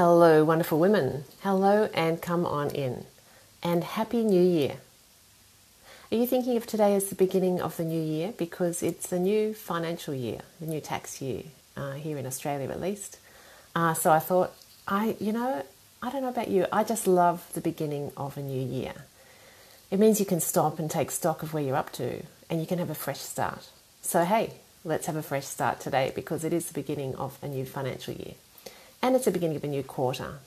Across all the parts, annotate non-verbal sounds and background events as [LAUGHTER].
Hello, wonderful women. Hello, and come on in. And Happy New Year. Are you thinking of today as the beginning of the new year? Because it's the new financial year, the new tax year, uh, here in Australia at least. Uh, so I thought, I, you know, I don't know about you, I just love the beginning of a new year. It means you can stop and take stock of where you're up to, and you can have a fresh start. So, hey, let's have a fresh start today because it is the beginning of a new financial year and it's the beginning of a new quarter.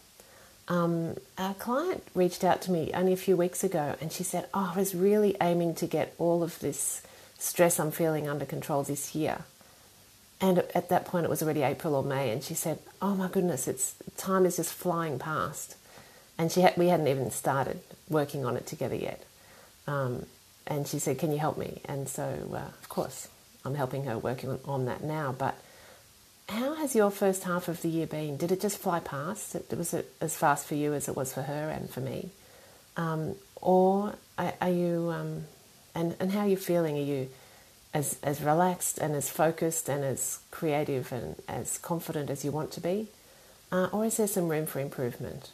Um, a client reached out to me only a few weeks ago and she said, Oh, I was really aiming to get all of this stress I'm feeling under control this year. And at that point, it was already April or May, and she said, "Oh my goodness, it's time is just flying past." And she had, we hadn't even started working on it together yet. Um, and she said, "Can you help me?" And so, uh, of course, I'm helping her working on, on that now. But has your first half of the year been? Did it just fly past? Was it as fast for you as it was for her and for me? Um, or are, you, um, and, and how are you feeling? Are you as, as relaxed and as focused and as creative and as confident as you want to be? Uh, or is there some room for improvement?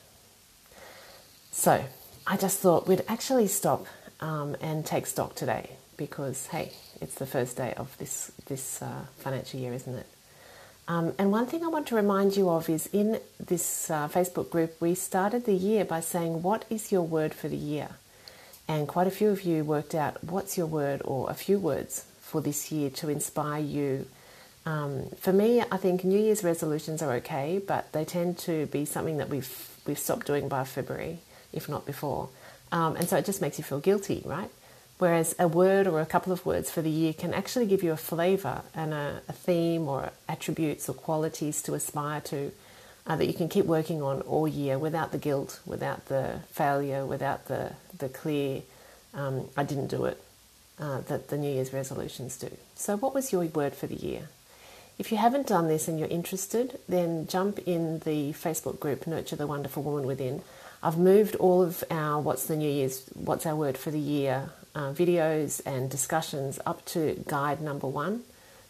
So I just thought we'd actually stop um, and take stock today because, hey, it's the first day of this, this uh, financial year, isn't it? Um, and one thing I want to remind you of is in this uh, Facebook group, we started the year by saying, What is your word for the year? And quite a few of you worked out what's your word or a few words for this year to inspire you. Um, for me, I think New Year's resolutions are okay, but they tend to be something that we've we've stopped doing by February, if not before. Um, and so it just makes you feel guilty, right? Whereas a word or a couple of words for the year can actually give you a flavour and a, a, theme or attributes or qualities to aspire to uh, that you can keep working on all year without the guilt, without the failure, without the, the clear, um, I didn't do it, uh, that the New Year's resolutions do. So, what was your word for the year? If you haven't done this and you're interested, then jump in the Facebook group Nurture the Wonderful Woman Within. I've moved all of our What's the New Year's, What's Our Word for the Year uh, videos and discussions up to guide number one.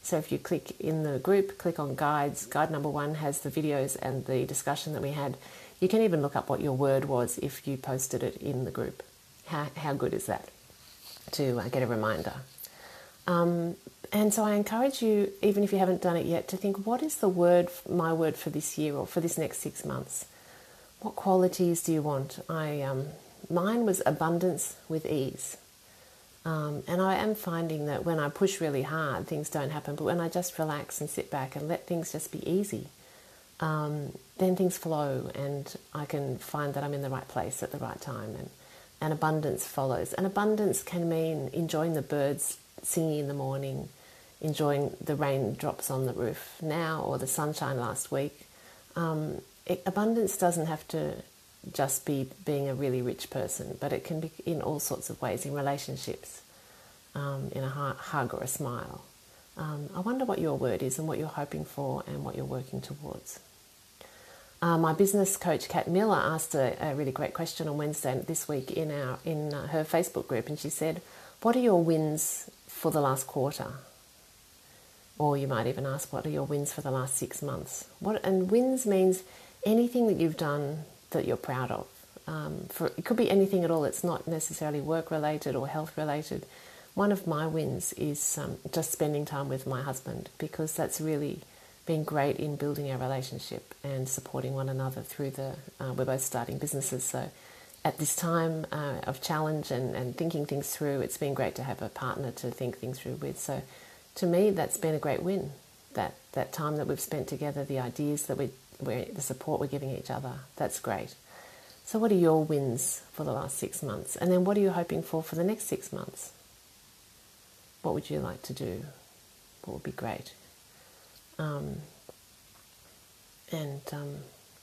So if you click in the group, click on guides, guide number one has the videos and the discussion that we had. You can even look up what your word was if you posted it in the group. How, how good is that to uh, get a reminder? Um, and so I encourage you, even if you haven't done it yet, to think what is the word, my word for this year or for this next six months? What qualities do you want? I um, mine was abundance with ease. Um, and I am finding that when I push really hard, things don't happen. But when I just relax and sit back and let things just be easy, um, then things flow and I can find that I'm in the right place at the right time and, and abundance follows. And abundance can mean enjoying the birds singing in the morning, enjoying the raindrops on the roof now or the sunshine last week. Um, it, abundance doesn't have to just be being a really rich person, but it can be in all sorts of ways in relationships, um, in a hug or a smile. Um, I wonder what your word is and what you're hoping for and what you're working towards. Uh, my business coach Kat Miller asked a, a, really great question on Wednesday this week in our in uh, her Facebook group, and she said, "What are your wins for the last quarter?" Or you might even ask, "What are your wins for the last six months?" What and wins means anything that you've done that you're proud of. Um, for it could be anything at all. It's not necessarily work related or health related. One of my wins is um, just spending time with my husband because that's really been great in building our relationship and supporting one another through the. Uh, we're both starting businesses, so at this time uh, of challenge and, and thinking things through, it's been great to have a partner to think things through with. So, to me, that's been a great win. That that time that we've spent together, the ideas that we we're, the support we're giving each other. That's great. So, what are your wins for the last six months? And then, what are you hoping for for the next six months? What would you like to do? What would be great? Um, and um,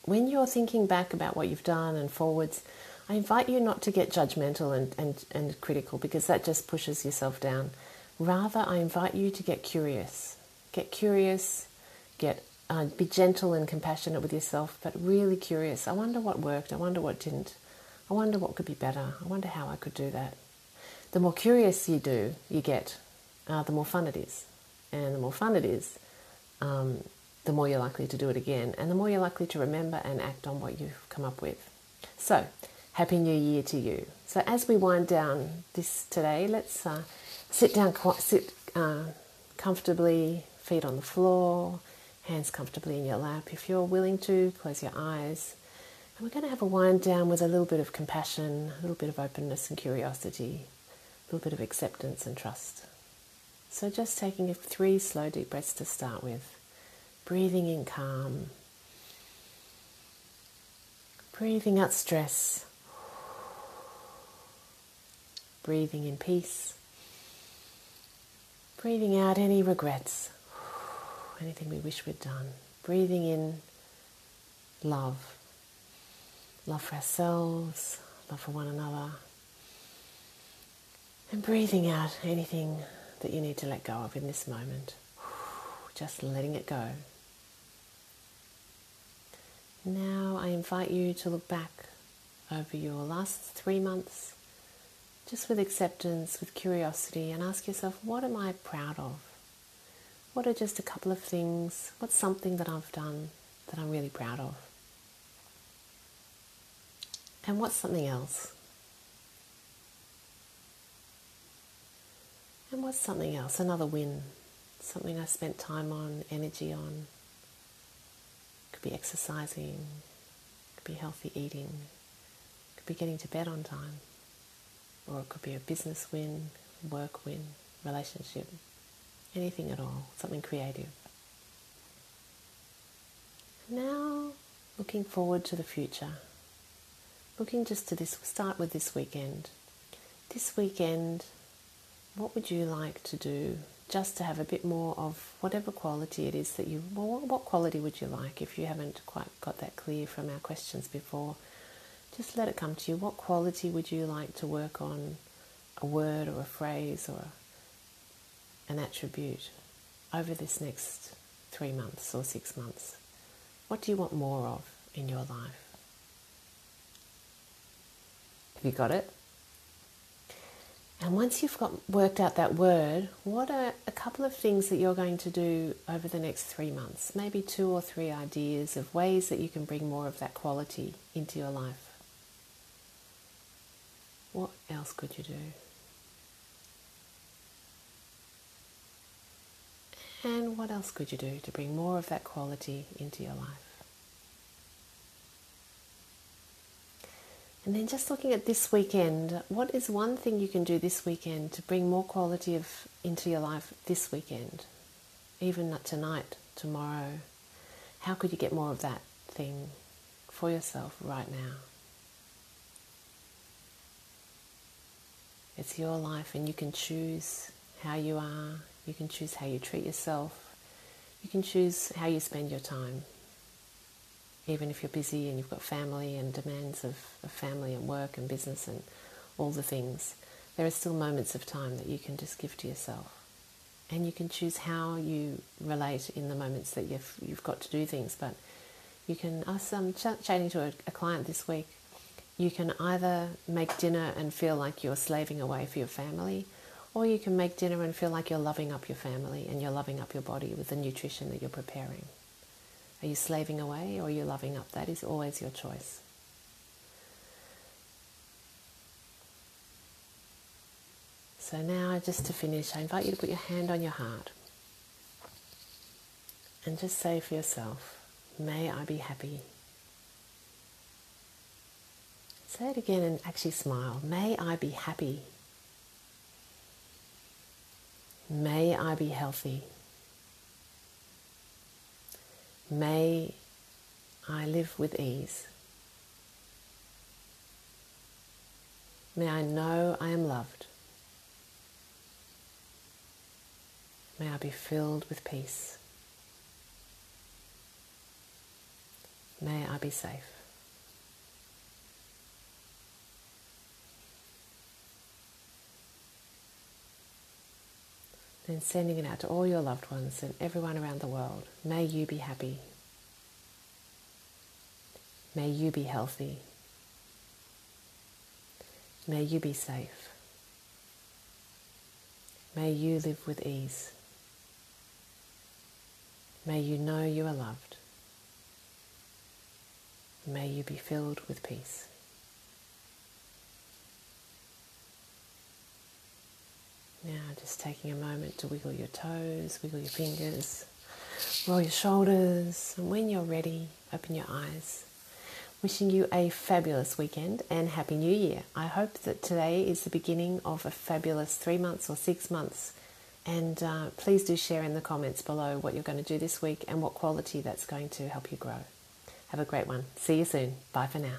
when you're thinking back about what you've done and forwards, I invite you not to get judgmental and, and, and critical because that just pushes yourself down. Rather, I invite you to get curious. Get curious, get uh, be gentle and compassionate with yourself, but really curious. I wonder what worked. I wonder what didn't. I wonder what could be better. I wonder how I could do that. The more curious you do, you get, uh, the more fun it is, and the more fun it is, um, the more you're likely to do it again, and the more you're likely to remember and act on what you've come up with. So, Happy New Year to you. So, as we wind down this today, let's uh, sit down, sit uh, comfortably, feet on the floor, hands comfortably in your lap. If you're willing to, close your eyes. And we're going to have a wind down with a little bit of compassion, a little bit of openness and curiosity, a little bit of acceptance and trust. So, just taking three slow, deep breaths to start with, breathing in calm, breathing out stress, breathing in peace, breathing out any regrets, anything we wish we'd done, breathing in love, love for ourselves, love for one another, and breathing out anything that you need to let go of in this moment, [SIGHS] just letting it go. Now I invite you to look back over your last three months just with acceptance, with curiosity, and ask yourself, what am I proud of? What are just a couple of things? What's something that I've done that I'm really proud of? And what's something else? And what's something else? Another win. Something I spent time on, energy on. Could be exercising, could be healthy eating, could be getting to bed on time or it could be a business win, work win, relationship, anything at all, something creative. Now, looking forward to the future, looking just to this, start with this weekend. This weekend, what would you like to do just to have a bit more of whatever quality it is that you, well, what quality would you like if you haven't quite got that clear from our questions before? just let it come to you. What quality would you like to work on? A word or a phrase or an attribute over this next three months or six months? What do you want more of in your life? Have you got it? And once you've got worked out that word, what are a couple of things that you're going to do over the next three months? Maybe two or three ideas of ways that you can bring more of that quality into your life. What else could you do? And what else could you do to bring more of that quality into your life? And then just looking at this weekend, what is one thing you can do this weekend to bring more quality of into your life this weekend? Even tonight, tomorrow. How could you get more of that thing for yourself right now? It's your life, and you can choose how you are, you can choose how you treat yourself, you can choose how you spend your time. Even if you're busy and you've got family and demands of, of family and work and business and all the things, there are still moments of time that you can just give to yourself. And you can choose how you relate in the moments that you've, you've got to do things. But you can, I was um, ch- chatting to a, a client this week you can either make dinner and feel like you're slaving away for your family, or you can make dinner and feel like you're loving up your family and you're loving up your body with the nutrition that you're preparing. Are you slaving away or are you loving up? That is always your choice. So now, just to finish, I invite you to put your hand on your heart and just say for yourself, May I be happy. Say it again and actually smile. May I be happy. May I be healthy. May I live with ease. May I know I am loved. May I be filled with peace. May I be safe. Then sending it out to all your loved ones and everyone around the world. May you be happy. May you be healthy. May you be safe. May you live with ease. May you know you are loved. May you be filled with peace. Now, just taking a moment to wiggle your toes, wiggle your fingers, roll your shoulders, and when you're ready, open your eyes. Wishing you a fabulous weekend and Happy New Year. I hope that today is the beginning of a fabulous three months or six months. And uh, please do share in the comments below what you're going to do this week and what quality that's going to help you grow. Have a great one. See you soon. Bye for now.